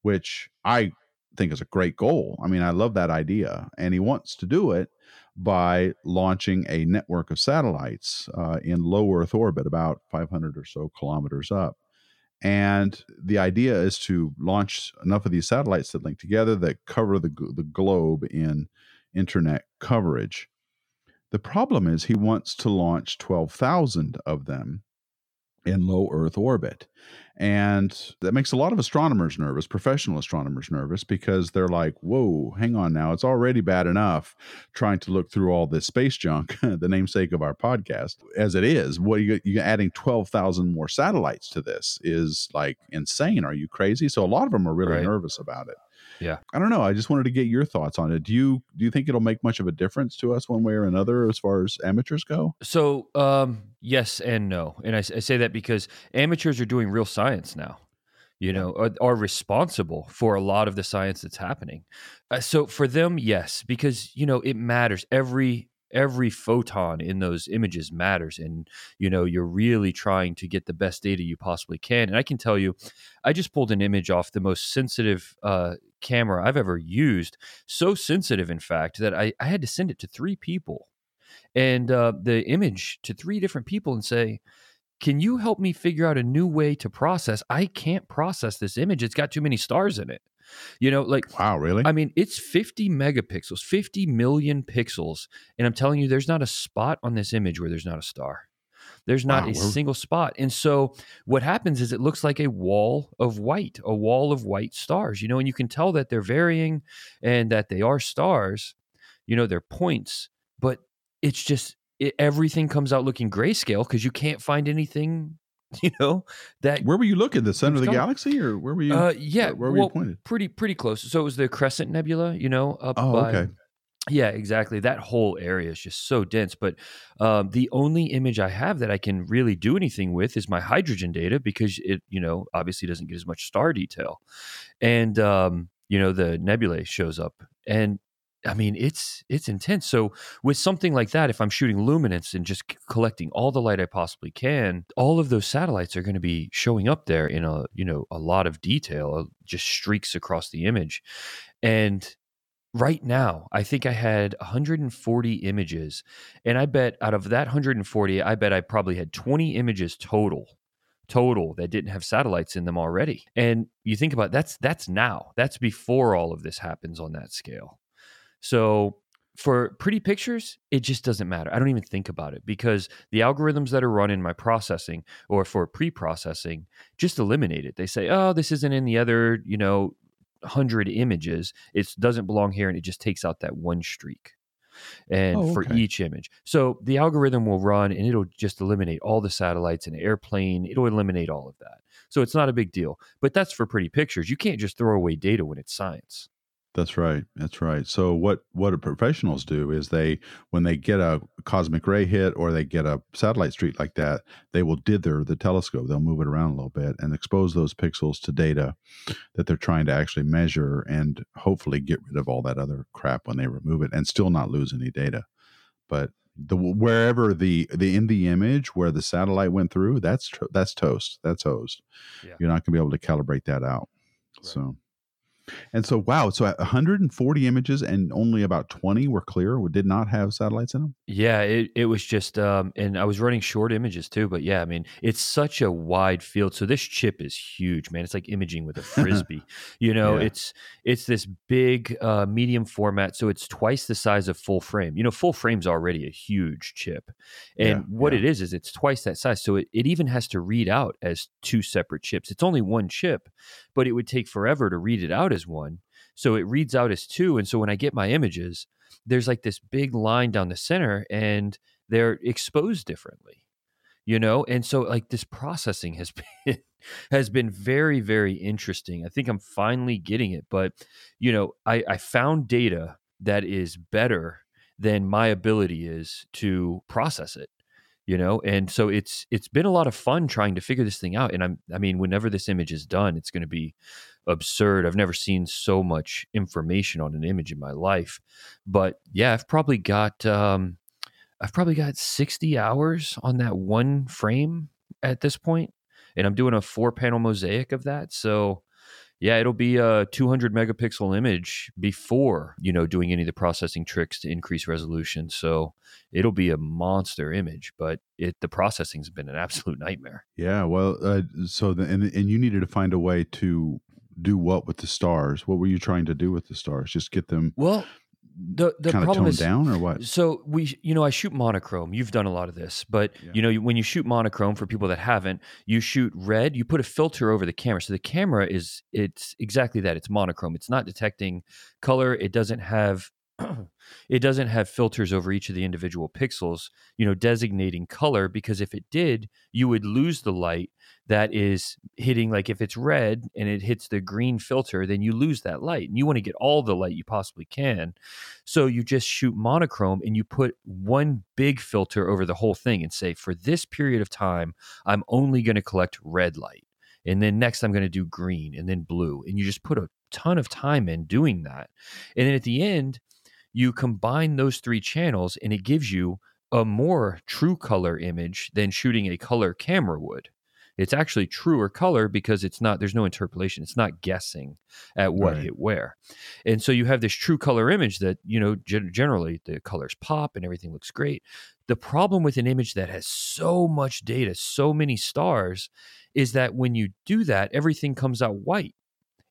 which I think is a great goal. I mean, I love that idea. And he wants to do it by launching a network of satellites uh, in low Earth orbit, about 500 or so kilometers up. And the idea is to launch enough of these satellites that link together that cover the, the globe in internet coverage. The problem is he wants to launch 12,000 of them in low Earth orbit. And that makes a lot of astronomers nervous, professional astronomers nervous, because they're like, whoa, hang on now. It's already bad enough trying to look through all this space junk, the namesake of our podcast, as it is. What are you, you adding 12,000 more satellites to this is like insane. Are you crazy? So a lot of them are really Right. nervous about it. Yeah. I don't know. I just wanted to get your thoughts on it. Do you do you think it'll make much of a difference to us one way or another as far as amateurs go? So um, yes and no, and I say that because amateurs are doing real science now. You know, are, are responsible for a lot of the science that's happening. Uh, so for them, yes, because you know it matters. Every every photon in those images matters, and you know you're really trying to get the best data you possibly can. And I can tell you, I just pulled an image off the most sensitive uh, camera I've ever used. So sensitive, in fact, that I, I had to send it to three people and uh, the image to three different people and say, Can you help me figure out a new way to process? I can't process this image. It's got too many stars in it. You know, like, Wow, really? I mean, it's 50 megapixels, 50 million pixels. And I'm telling you, there's not a spot on this image where there's not a star. There's not Wow, a single spot. And so what happens is it looks like a wall of white, a wall of white stars, you know, and you can tell that they're varying and that they are stars, you know, they're points, but it's just it, everything comes out looking grayscale because you can't find anything, you know, that Where were you looking? The center of the going. galaxy, or where were you? uh, yeah, where, where were well, you pointed? pretty pretty close. So it was the Crescent Nebula, you know, up Oh, by okay. Yeah, exactly. That whole area is just so dense. But um, the only image I have that I can really do anything with is my hydrogen data because it, you know, obviously doesn't get as much star detail. And, um, you know, the nebulae shows up. And I mean, it's it's intense. So with something like that, if I'm shooting luminance and just c- collecting all the light I possibly can, all of those satellites are going to be showing up there in a you know a lot of detail, uh, just streaks across the image. And right now, I think I had 140 images, and I bet out of that 140, I bet I probably had 20 images total total that didn't have satellites in them already. And you think about it, that's that's now. That's before all of this happens on that scale. So for pretty pictures, it just doesn't matter. I don't even think about it because the algorithms that are run in my processing or for pre-processing just eliminate it. They say, "Oh, this isn't in the other, you know, 100 images. It doesn't belong here and it just takes out that one streak." And Oh, for each image. So the algorithm will run and it'll just eliminate all the satellites and airplane. It'll eliminate all of that. So it's not a big deal. But that's for pretty pictures. You can't just throw away data when it's science. That's right. That's right. So what what professionals do is they when they get a cosmic ray hit or they get a satellite streak like that, they will dither the telescope. They'll move it around a little bit and expose those pixels to data that they're trying to actually measure and hopefully get rid of all that other crap when they remove it and still not lose any data. But the wherever the the in the image where the satellite went through, that's that's toast. That's hosed. Yeah. You're not going to be able to calibrate that out. Right. So and so, wow. So 140 images and only about 20 were clear, did not have satellites in them. Yeah, it, it was just, um, and I was running short images too. But yeah, I mean, it's such a wide field. So this chip is huge, man. It's like imaging with a frisbee. you know, Yeah. it's it's this big uh, medium format, so it's twice the size of full frame. You know, full frame's already a huge chip, and Yeah, what yeah. it is is it's twice that size. So it, it even has to read out as two separate chips. It's only one chip, but it would take forever to read it out as one. So it reads out as two, and so when I get my images, there's like this big line down the center and they're exposed differently you know and so like this processing has been has been very very interesting i think i'm finally getting it but you know i i found data that is better than my ability is to process it you know and so it's it's been a lot of fun trying to figure this thing out and i'm i mean whenever this image is done it's going to be absurd. I've never seen so much information on an image in my life. But yeah i've probably got um i've probably got 60 hours on that one frame at this point and i'm doing a four panel mosaic of that. So yeah it'll be a 200 megapixel image before you know doing any of the processing tricks to increase resolution. So it'll be a monster image but it the processing's been an absolute nightmare. Yeah. Well, uh, so the, and and you needed to find a way to do what with the stars? What were you trying to do with the stars? Just get them well the the kind of problem toned is down, or what? So we, you know, I shoot monochrome. You've done a lot of this, but Yeah. you know, when you shoot monochrome, for people that haven't, you shoot red. You put a filter over the camera, so the camera is it's exactly that. It's monochrome. It's not detecting color. It doesn't have. it doesn't have filters over each of the individual pixels, you know, designating color because if it did, you would lose the light that is hitting like if it's red and it hits the green filter, then you lose that light. And you want to get all the light you possibly can. So you just shoot monochrome and you put one big filter over the whole thing and say, for this period of time, I'm only going to collect red light. And then next, I'm going to do green and then blue. And you just put a ton of time in doing that. And then at the end, you combine those three channels and it gives you a more true color image than shooting a color camera would. It's actually truer color because it's not, there's no interpolation. It's not guessing at what Right. hit where. And so you have this true color image that, you know, gen- generally the colors pop and everything looks great. The problem with an image that has so much data, so many stars, is that when you do that, everything comes out white.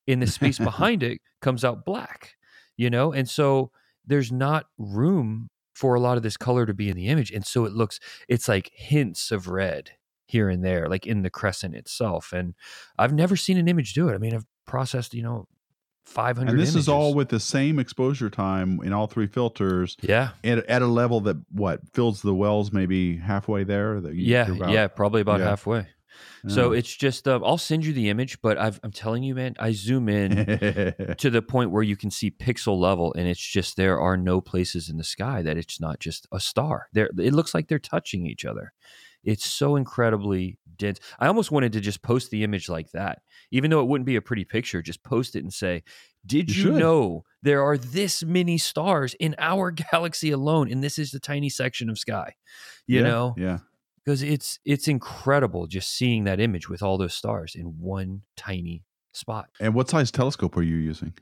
In the space behind it comes out black, you know? And so there's not room for a lot of this color to be in the image. And so it looks, it's like hints of red here and there, like in the crescent itself. And I've never seen an image do it. I mean, I've processed, you know, 500 And this is all with the same exposure time in all three filters yeah. at, at a level that what fills the wells maybe halfway there. Yeah, about- yeah, probably about yeah. halfway. So it's just, um, I'll send you the image, but I've, I'm telling you, man, I zoom in to the point where you can see pixel level, and it's just there are no places in the sky that it's not just a star. There, it looks like they're touching each other. It's so incredibly dense. I almost wanted to just post the image like that, even though it wouldn't be a pretty picture. Just post it and say, "Did You you, know there are this many stars in our galaxy alone, and this is the tiny section of sky?" You Yeah, know, yeah. Because it's it's incredible just seeing that image with all those stars in one tiny spot. And what size telescope are you using?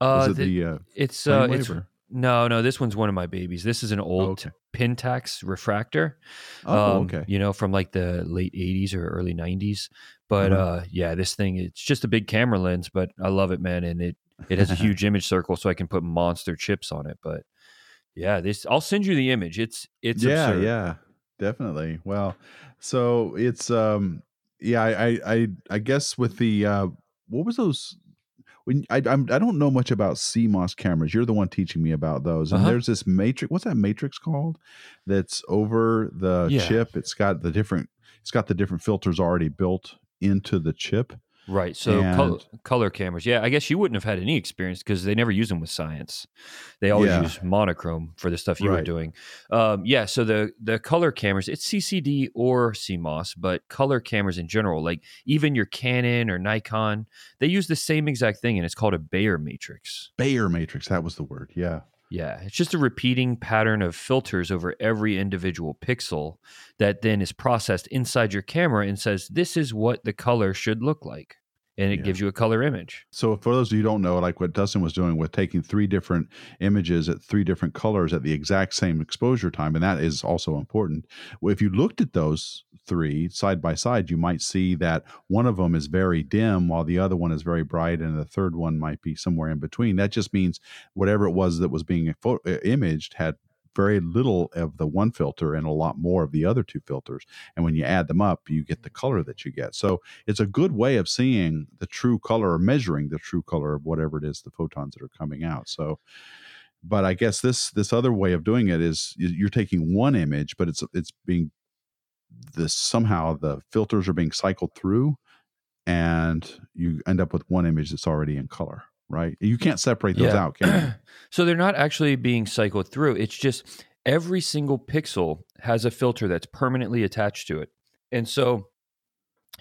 Uh, Is it the- the, uh, it's uh, it's or- no, no. This one's one of my babies. This is an old okay. Pentax refractor. Oh, um, okay. You know, from like the late '80s or early '90s. But Uh-huh. uh, yeah, this thing it's just a big camera lens, but I love it, man, and it it has a huge image circle, so I can put monster chips on it. But yeah, this I'll send you the image. It's it's yeah, absurd. yeah, definitely. Well, so it's um, yeah, I I I, guess with the uh, what was those? When I I'm, I don't know much about CMOS cameras. You're the one teaching me about those. And Uh-huh. there's this matrix. What's that matrix called? That's over the Yeah. chip. It's got the different. It's got the different filters already built into the chip. Right. So col- And- color cameras. Yeah, I guess you wouldn't have had any experience because they never use them with science. They always Yeah. use monochrome for the stuff you were doing. Um, yeah. So the the color cameras, it's CCD or CMOS, but color cameras in general, like even your Canon or Nikon, they use the same exact thing, and it's called a Bayer matrix. Bayer matrix. That was the word. Yeah. Yeah, it's just a repeating pattern of filters over every individual pixel that then is processed inside your camera and says, this is what the color should look like. And it Yeah. gives you a color image. So for those of you who don't know, like what Dustin was doing with taking three different images at three different colors at the exact same exposure time, and that is also important. If you looked at those three side by side, you might see that one of them is very dim while the other one is very bright, and the third one might be somewhere in between. That just means whatever it was that was being pho- uh, imaged had very little of the one filter and a lot more of the other two filters. And when you add them up, you get the color that you get. So it's a good way of seeing the true color or measuring the true color of whatever it is the photons that are coming out. So but I guess this this other way of doing it is you're taking one image, but it's it's being this somehow the filters are being cycled through and you end up with one image that's already in color, right? You can't separate those Yeah. out, can you? so they're not actually being cycled through. It's just every single pixel has a filter that's permanently attached to it. And so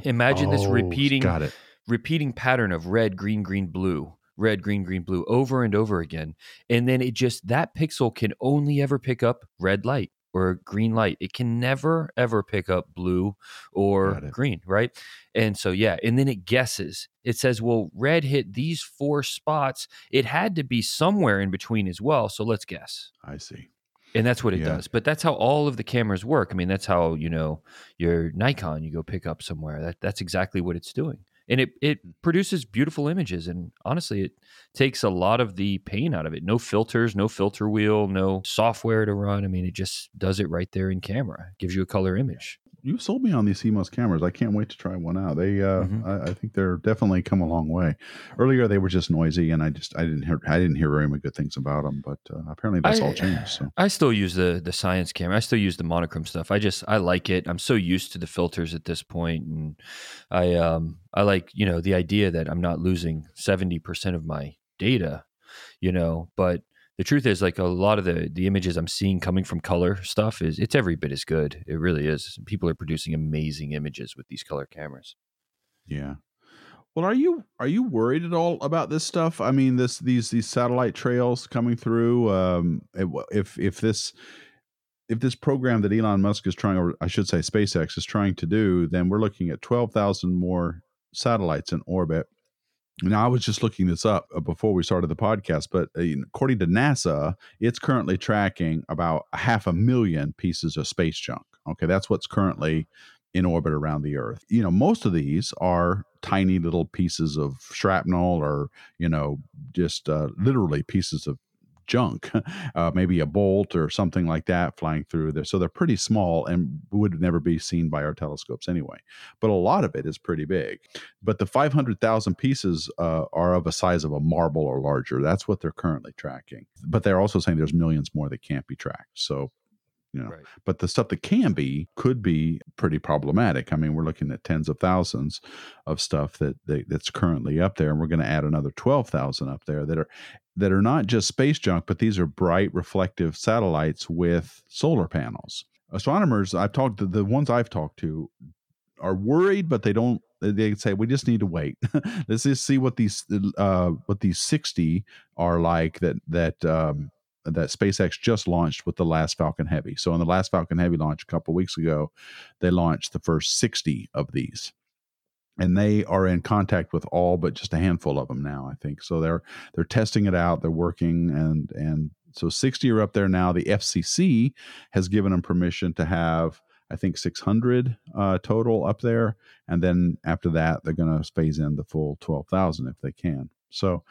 imagine this Oh, repeating Got it. repeating pattern of red, green, green, blue, red, green, green, blue over and over again. And then it just, that pixel can only ever pick up red light or green light. It can never, ever pick up blue or green, right? And so, yeah. And then it guesses. It says, well, red hit these four spots. It had to be somewhere in between as well. So let's guess. I see. And that's what it Yeah. does. But that's how all of the cameras work. I mean, that's how, you know, your Nikon you go pick up somewhere. That that's exactly what it's doing. And it it Hmm. produces beautiful images and honestly it takes a lot of the pain out of it. No filters, no filter wheel, no software to run. I mean, it just does it right there in camera. Gives you a color image. You sold me on these CMOS cameras. I can't wait to try one out. They, uh, Mhm. I, I think they're definitely come a long way. Earlier, they were just noisy, and I just, I didn't hear, I didn't hear very many good things about them. But uh, apparently, that's I- all changed. So I still use the the science camera. I still use the monochrome stuff. I just I like it. I'm so used to the filters at this point, and I um I like you know the idea that I'm not losing seventy percent of my data, you know. But the truth is, like a lot of the the images I'm seeing coming from color stuff is it's every bit as good. It really is. People are producing amazing images with these color cameras. Yeah. Well, are you are you worried at all about this stuff? I mean, this these these satellite trails coming through. Um, if if this if this program that Elon Musk is trying, or I should say SpaceX is trying to do, then we're looking at twelve thousand more satellites in orbit. Now, I was just looking this up uh, before we started the podcast, but uh, according to NASA, it's currently tracking about half a million pieces of space junk. Okay, that's what's currently in orbit around the Earth. You know, most of these are tiny little pieces of shrapnel or, you know, just uh, literally pieces of junk, uh, maybe a bolt or something like that flying through there. So they're pretty small and would never be seen by our telescopes anyway. But a lot of it is pretty big. But the 500,000 pieces uh, are of a size of a marble or larger. That's what they're currently tracking. But they're also saying there's millions more that can't be tracked. So you know Right. but the stuff that can be could be pretty problematic. I mean we're looking at tens of thousands of stuff that, that that's currently up there and we're going to add another 12,000 up there that are that are not just space junk but these are bright reflective satellites with solar panels. Astronomers i've talked to the ones i've talked to are worried but they don't they say we just need to wait. Let's just see what these uh what these 60 are like that that um that SpaceX just launched with the last Falcon Heavy. So, in the last Falcon Heavy launch a couple weeks ago, they launched the first 60 of these. And they are in contact with all but just a handful of them now, I think. So they're they're testing it out, they're working and and so 60 are up there now. The FCC has given them permission to have I think 600 uh, total up there, and then after that, they're going to phase in the full 12,000 if they can. So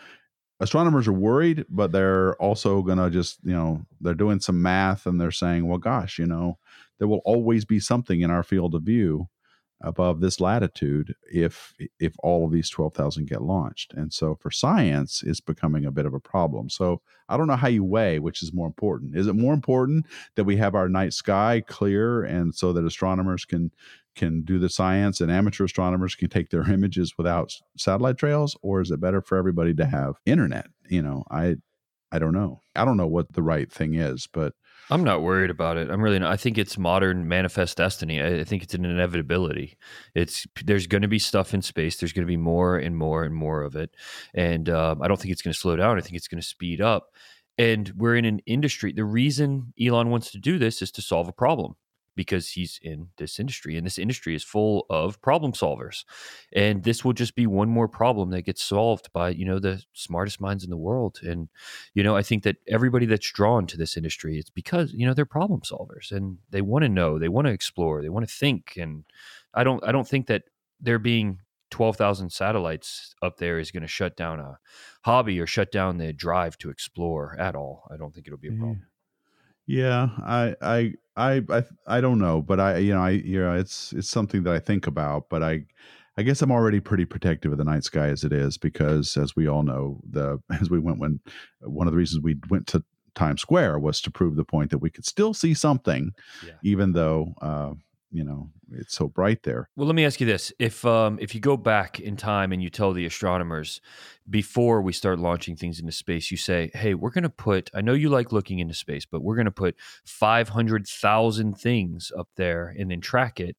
astronomers are worried, but they're also going to just, you know, they're doing some math and they're saying, well, gosh, you know, there will always be something in our field of view above this latitude if if all of these 12,000 get launched. And so for science it's becoming a bit of a problem. So I don't know how you weigh which is more important. Is it more important that we have our night sky clear and so that astronomers can can do the science and amateur astronomers can take their images without satellite trails or is it better for everybody to have internet? You know, I I don't know. I don't know what the right thing is, but I'm not worried about it. I'm really not. I think it's modern manifest destiny. I, I think it's an inevitability. It's there's going to be stuff in space. There's going to be more and more and more of it, and um, I don't think it's going to slow down. I think it's going to speed up. And we're in an industry. The reason Elon wants to do this is to solve a problem because he's in this industry and this industry is full of problem solvers and this will just be one more problem that gets solved by you know the smartest minds in the world and you know i think that everybody that's drawn to this industry it's because you know they're problem solvers and they want to know they want to explore they want to think and i don't i don't think that there being 12,000 satellites up there is going to shut down a hobby or shut down the drive to explore at all. I don't think it'll be a problem. Yeah, I, I, I, I, I don't know, but I, you know, I, you know, it's it's something that I think about, but I, I guess I'm already pretty protective of the night sky as it is because, as we all know, the as we went when one of the reasons we went to Times Square was to prove the point that we could still see something, yeah. even though uh, you know it's so bright there. Well, let me ask you this: if um, if you go back in time and you tell the astronomers before we start launching things into space, you say, "Hey, we're going to put. I know you like looking into space, but we're going to put five hundred thousand things up there and then track it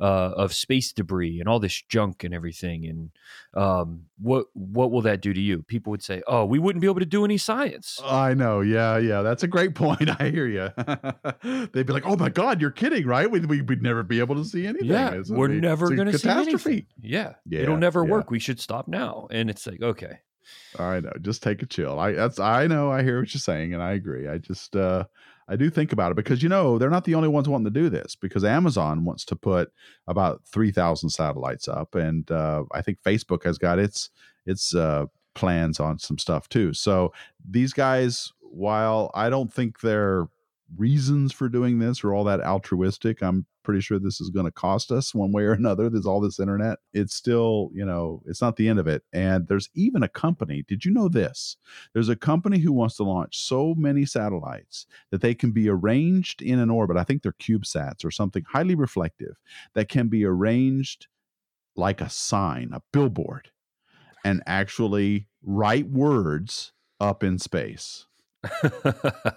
uh, of space debris and all this junk and everything." And um, what what will that do to you? People would say, "Oh, we wouldn't be able to do any science." I know. Yeah, yeah, that's a great point. I hear you. They'd be like, "Oh my God, you're kidding, right? We, we'd never be able to see anything. Yeah, we're never going to see anything. Yeah, yeah, it'll never yeah. work. We should stop now. And it's like, okay, I know. Just take a chill. I that's I know. I hear what you're saying, and I agree. I just uh I do think about it because you know they're not the only ones wanting to do this because Amazon wants to put about three thousand satellites up, and uh, I think Facebook has got its its uh, plans on some stuff too. So these guys, while I don't think they're reasons for doing this are all that altruistic. I'm pretty sure this is going to cost us one way or another. There's all this internet. It's still, you know, it's not the end of it. And there's even a company. Did you know this? There's a company who wants to launch so many satellites that they can be arranged in an orbit. I think they're CubeSats or something highly reflective that can be arranged like a sign, a billboard, and actually write words up in space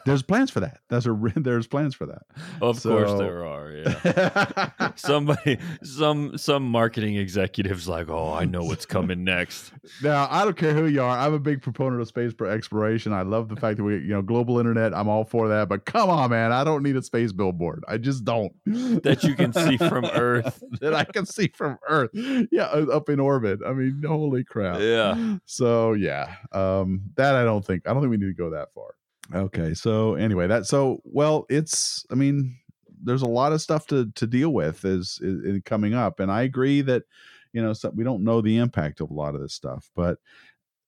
there's plans for that. There's a there's plans for that. Of so, course there are. Yeah. Somebody, some some marketing executives like, oh, I know what's coming next. Now I don't care who you are. I'm a big proponent of space for exploration. I love the fact that we, you know, global internet. I'm all for that. But come on, man, I don't need a space billboard. I just don't. That you can see from Earth. that I can see from Earth. Yeah, up in orbit. I mean, holy crap. Yeah. So yeah, um, that I don't think I don't think we need to go that far. Okay. So anyway, that so well, it's I mean, there's a lot of stuff to to deal with is, is, is coming up, and I agree that you know so we don't know the impact of a lot of this stuff, but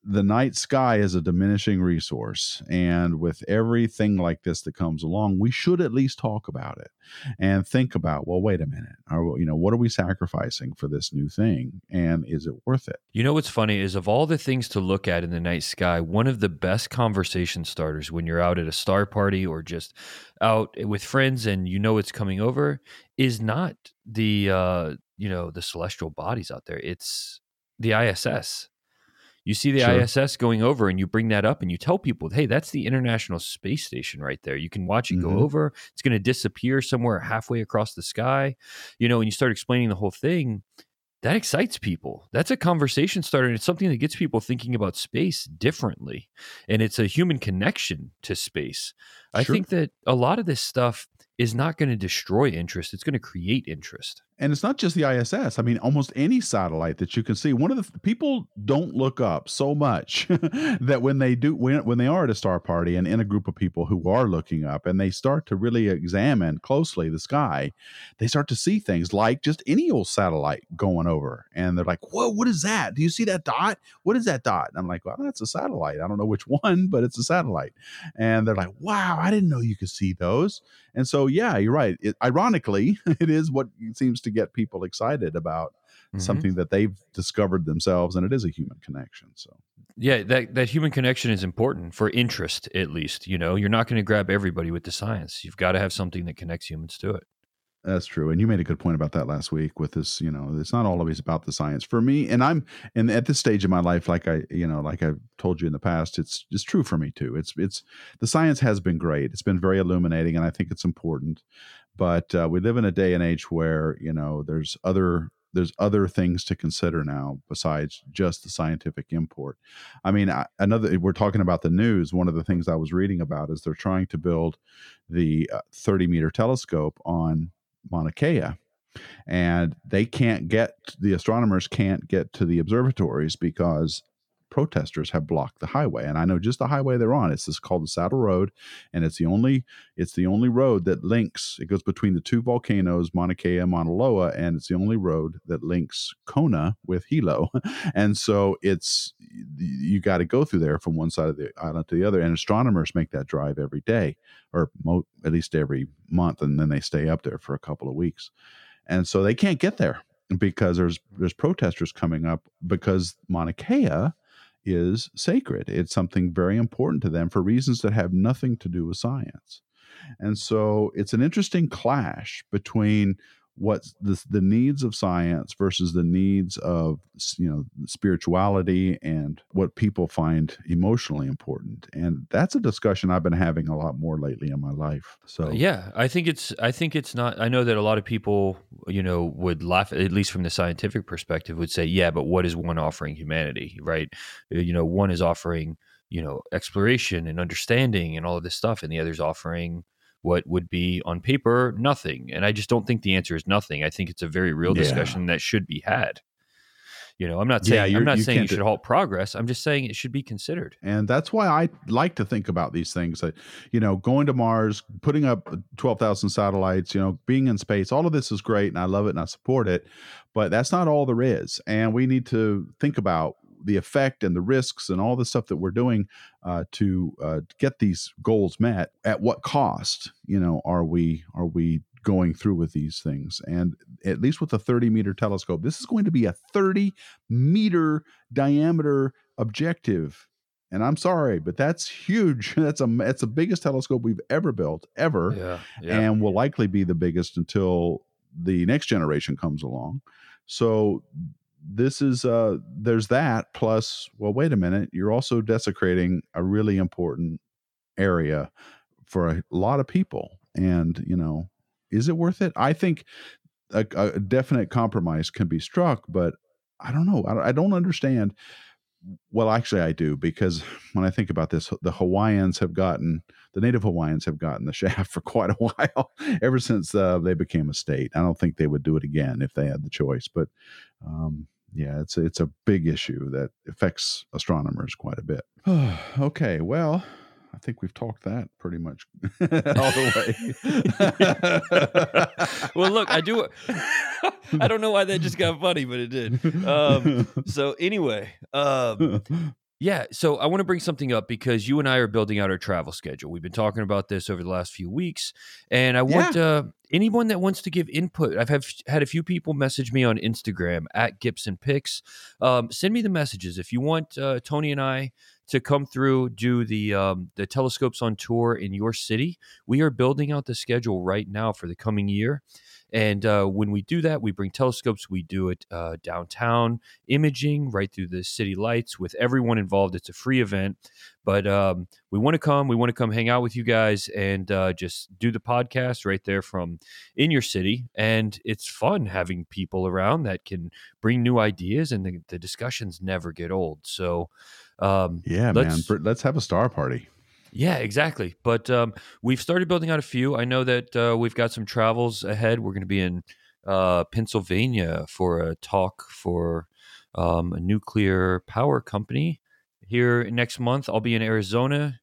the night sky is a diminishing resource and with everything like this that comes along we should at least talk about it and think about well wait a minute. Are, you know what are we sacrificing for this new thing and is it worth it? You know what's funny is of all the things to look at in the night sky one of the best conversation starters when you're out at a star party or just out with friends and you know it's coming over is not the uh you know the celestial bodies out there. It's the iss you see the sure. ISS going over and you bring that up and you tell people, hey, that's the International Space Station right there. You can watch it mm-hmm. go over. It's going to disappear somewhere halfway across the sky. You know, and you start explaining the whole thing. That excites people. That's a conversation starter. And it's something that gets people thinking about space differently. And it's a human connection to space. I think that a lot of this stuff is not going to destroy interest. It's going to create interest. And it's not just the ISS. I mean, almost any satellite that you can see. One of the people don't look up so much that when they do, when, when they are at a star party and in a group of people who are looking up and they start to really examine closely the sky, they start to see things like just any old satellite going over. And they're like, whoa, what is that? Do you see that dot? What is that dot? And I'm like, well, that's a satellite. I don't know which one, but it's a satellite. And they're like, wow, I didn't know you could see those. And so, yeah, you're right. It, ironically, it is what seems to get people excited about mm-hmm. something that they've discovered themselves, and it is a human connection. So, yeah, that that human connection is important for interest, at least. You know, you're not going to grab everybody with the science. You've got to have something that connects humans to it. That's true. And you made a good point about that last week with this, you know, it's not always about the science for me. And I'm, and at this stage of my life, like I, you know, like I've told you in the past, it's, it's true for me too. It's, it's, the science has been great. It's been very illuminating and I think it's important. But uh, we live in a day and age where, you know, there's other, there's other things to consider now besides just the scientific import. I mean, I, another, we're talking about the news. One of the things I was reading about is they're trying to build the uh, 30 meter telescope on Mauna Kea. And they can't get, the astronomers can't get to the observatories because protesters have blocked the highway and i know just the highway they're on it's this called the saddle road and it's the only it's the only road that links it goes between the two volcanoes mauna kea and mauna loa and it's the only road that links kona with hilo. And so it's you got to go through there from one side of the island to the other and astronomers make that drive every day or mo- at least every month and then they stay up there for a couple of weeks. And so they can't get there because there's there's protesters coming up because Mauna Kea is sacred. It's something very important to them for reasons that have nothing to do with science. And so it's an interesting clash between what's the, the needs of science versus the needs of you know spirituality and what people find emotionally important. And that's a discussion i've been having a lot more lately in my life. So yeah i think it's i think it's not i know that a lot of people you know would laugh at least from the scientific perspective would say yeah but what is one offering humanity right? Uh, you know one is offering you know exploration and understanding and all of this stuff and the other's offering what would be on paper nothing. And I just don't think the answer is nothing. I think it's a very real yeah. discussion that should be had. You know, I'm not saying yeah, I'm not you saying you should halt progress. I'm just saying it should be considered. And that's why I like to think about these things. That you know, going to Mars, putting up twelve thousand satellites, you know, being in space, all of this is great, and I love it and I support it. But that's not all there is, and we need to think about the effect and the risks and all the stuff that we're doing uh, to uh, get these goals met at what cost you know are we are we going through with these things and at least with a 30 meter telescope this is going to be a 30 meter diameter objective and I'm sorry, but that's huge. That's a that's the biggest telescope we've ever built, ever, yeah, yeah. and will likely be the biggest until the next generation comes along. So this is uh there's that plus well wait a minute you're also desecrating a really important area for a lot of people. And you know is it worth it? I think a, a definite compromise can be struck but i don't know. I, I don't understand well actually i do because when i think about this the hawaiians have gotten the native hawaiians have gotten the shaft for quite a while ever since uh, they became a state i don't think they would do it again if they had the choice but um, yeah it's it's a big issue that affects astronomers quite a bit okay well I think we've talked that pretty much all the way. well, look, I do. I don't know why that just got funny, but it did. Um, so anyway, um, yeah. So I want to bring something up because you and I are building out our travel schedule. We've been talking about this over the last few weeks, and I want yeah. uh, anyone that wants to give input. I've have, had a few people message me on Instagram at Gibson Picks. Um, send me the messages if you want uh, Tony and I to come through, do the um, the telescopes on tour in your city. We are building out the schedule right now for the coming year, and uh, when we do that, we bring telescopes. We do it uh, downtown imaging right through the city lights with everyone involved. It's a free event, but um, we want to come. We want to come hang out with you guys and uh, just do the podcast right there from in your city. And it's fun having people around that can bring new ideas, and the, the discussions never get old. So. Um, yeah, man. Let's have a star party. Yeah, exactly. But um, we've started building out a few. I know that uh, we've got some travels ahead. We're going to be in uh, Pennsylvania for a talk for um, a nuclear power company. Here next month, I'll be in Arizona.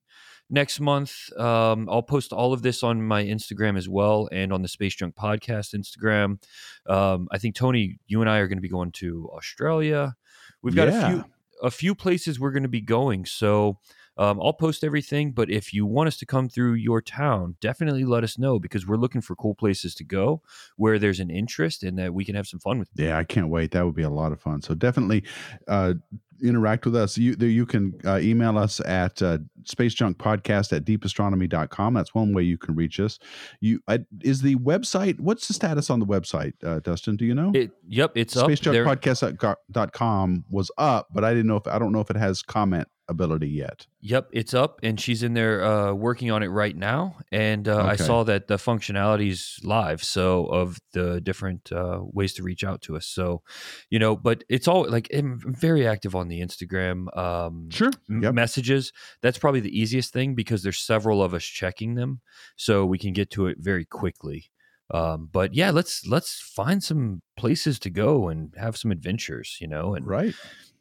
Next month, um, I'll post all of this on my Instagram as well and on the Space Junk Podcast Instagram. Um, I think Tony, you and I are going to be going to Australia. We've got Yeah. a few a few places we're going to be going. So um, I'll post everything. But if you want us to come through your town, definitely let us know because we're looking for cool places to go where there's an interest and that we can have some fun with. Yeah, I can't wait. That would be a lot of fun. So definitely uh, interact with us. You you can uh, email us at uh, spacejunkpodcast at deepastronomy.com. That's one way you can reach us. You uh, is the website. What's the status on the website, uh, Dustin? Do you know? It, yep, it's spacejunkpodcast.com was up, but I didn't know if I don't know if it has comment ability yet. Yep, it's up, and she's in there uh, working on it right now. And uh, I saw that the functionality's live, so of the different uh, ways to reach out to us. So, you know, but it's all like I'm very active on the Instagram um, Sure. Yep. messages. That's probably the easiest thing because there's several of us checking them, so we can get to it very quickly. Um, but yeah, let's let's find some places to go and have some adventures, you know, and Right.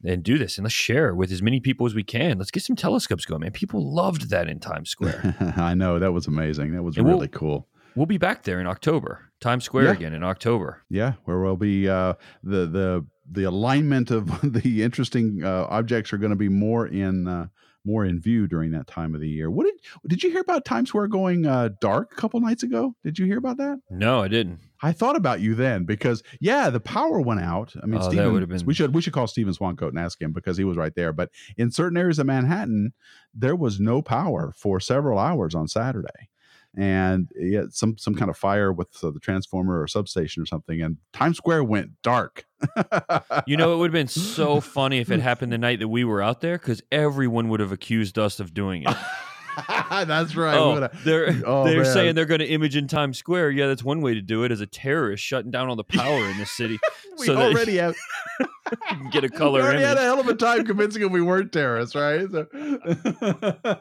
and do this and let's share with as many people as we can. Let's get some telescopes going, man. People loved that in Times Square. I know that was amazing. That was And we'll- really cool. we'll be back there in October, Times Square Yeah. again in October. Yeah, where we'll be uh, the the the alignment of the interesting uh, objects are going to be more in uh, more in view during that time of the year. What did did you hear about Times Square going uh, dark a couple nights ago? Did you hear about that? No, I didn't. I thought about you then because yeah, the power went out. I mean, Oh, would've been- we should we should call Steven Swancoat and ask him because he was right there. But in certain areas of Manhattan, there was no power for several hours on Saturday, and yeah, some some kind of fire with uh, the transformer or substation or something, and Times Square went dark. You know, it would have been so funny if it happened the night that we were out there because everyone would have accused us of doing it. That's right. oh, What a- they're Oh, they're man. saying they're going to image in Times Square. Yeah, that's one way to do it as a terrorist shutting down all the power in the city. we so already have get a we color already image. had a hell of a time convincing them we weren't terrorists, right? So,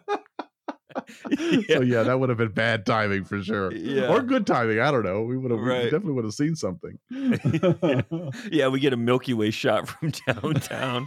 so yeah, that would have been bad timing for sure, Yeah. or good timing. I don't know. We would have Right. definitely would have seen something. yeah, we get a Milky Way shot from downtown.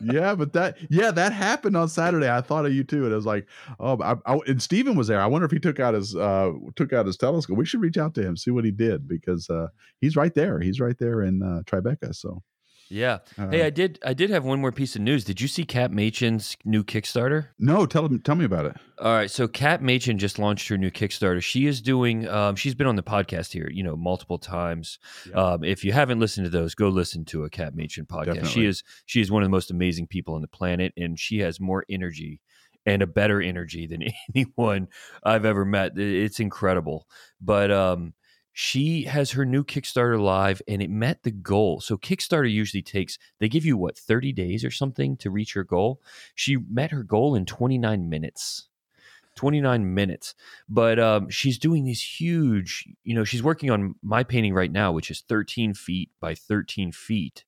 yeah, but that yeah that happened on Saturday. I thought of you too, and I was like, oh, I, I, and Steven was there. I wonder if he took out his uh took out his telescope. We should reach out to him, see what he did because uh he's right there. He's right there in uh, Tribeca. So yeah. uh, Hey, I did. I did have one more piece of news. Did you see Kat Machin's new Kickstarter? no, tell tell me about it. All right, so Kat Machin just launched her new Kickstarter. She is doing. Um, she's been on the podcast here, you know, multiple times. Yeah. Um, if you haven't listened to those, go listen to a Kat Machin podcast. She is she is one of the most amazing people on the planet, and she has more energy and a better energy than anyone I've ever met. It's incredible. But um, she has her new Kickstarter live, and it met the goal. So Kickstarter usually takes they give you what thirty days or something to reach your goal. She met her goal in twenty nine minutes. 29 minutes but um, she's doing these huge you know she's working on my painting right now which is 13 feet by 13 feet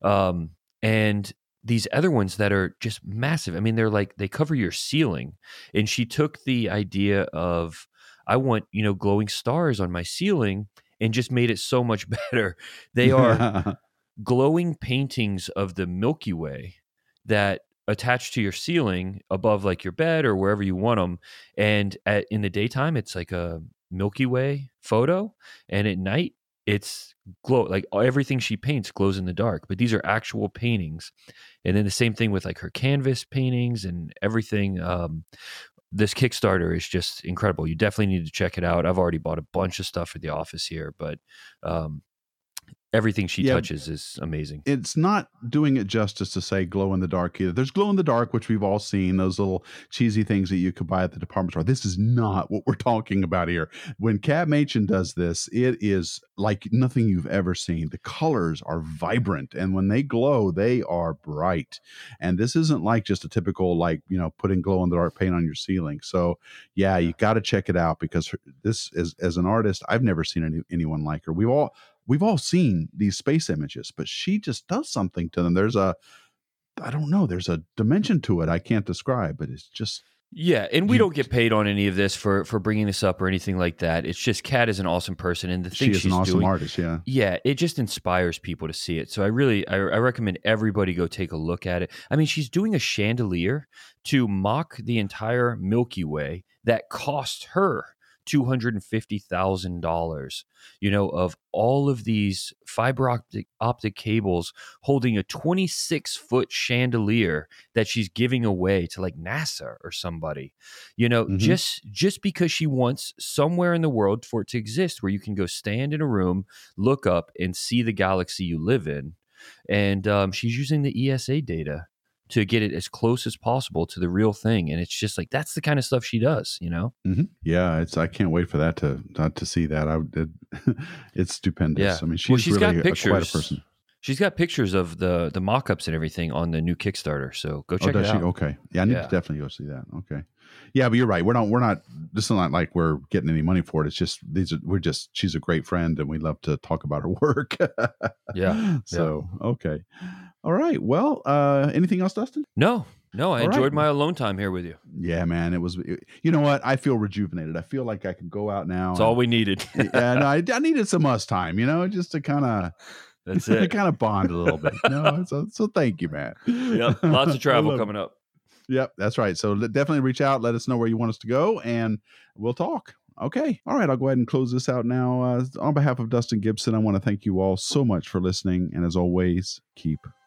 um, and these other ones that are just massive i mean they're like they cover your ceiling and she took the idea of i want you know glowing stars on my ceiling and just made it so much better. They are glowing paintings of the Milky Way that attach to your ceiling above like your bed or wherever you want them and at, in the daytime it's like a Milky Way photo and at night it's glow like everything she paints glows in the dark but these are actual paintings. And then the same thing with like her canvas paintings and everything um this Kickstarter is just incredible. You definitely need to check it out. I've already bought a bunch of stuff for the office here, but um, everything she Yeah. touches is amazing. it's not doing it justice to say glow in the dark either. There's glow in the dark, which we've all seen, those little cheesy things that you could buy at the department store. This is not what we're talking about here. When Kat Machin does this, it is like nothing you've ever seen. The colors are vibrant, and when they glow, they are bright. And this isn't like just a typical, like, you know, putting glow in the dark paint on your ceiling. So, yeah, you got to check it out because this is, as an artist, I've never seen any, anyone like her. We've all, we've all seen these space images, but she just does something to them. There's a, I don't know, there's a dimension to it I can't describe, but it's just Yeah, and we don't get paid on any of this for for bringing this up or anything like that. It's just Kat is an awesome person, and the She things is an awesome doing. artist. Yeah. Yeah, it just inspires people to see it. So I really, I, I recommend everybody go take a look at it. I mean, she's doing a chandelier to mock the entire Milky Way that cost her two hundred and fifty thousand dollars. You know, of all of these fiber optic optic cables holding a twenty six foot chandelier that she's giving away to like NASA or somebody. You know, Mhm. just just because she wants somewhere in the world for it to exist where you can go stand in a room look up and see the galaxy you live in. And um, she's using the ESA data to get it as close as possible to the real thing. And it's just like that's the kind of stuff she does, you know? hmm Yeah, it's. I can't wait for that to not to see that. I it, it's stupendous. Yeah. I mean, she's, well, she's really got a- quite a person. She's got pictures of the the mock-ups and everything on the new Kickstarter. So go Oh, check does it she? out. Okay. Yeah, I need Yeah. to definitely go see that. Okay. Yeah, but you're right. We're not. We're not. This is not like we're getting any money for it. It's just these. Are, we're just. She's a great friend, and we love to talk about her work. Yeah, So okay. All right. Well, uh, anything else, Dustin? No, no, I All right. enjoyed my alone time here with you. Yeah, man. It was. You know what? I feel rejuvenated. I feel like I can go out now. That's all we needed. and, and I, I needed some us time. You know, just to kind of. That's to it. kind of bond a little bit. No, so, so thank you, man. Yep. Lots of travel coming up. Yep, that's right. So definitely reach out. Let us know where you want us to go, and we'll talk. Okay. All right. I'll go ahead and close this out now. Uh, on behalf of Dustin Gibson, I want to thank you all so much for listening. And as always, keep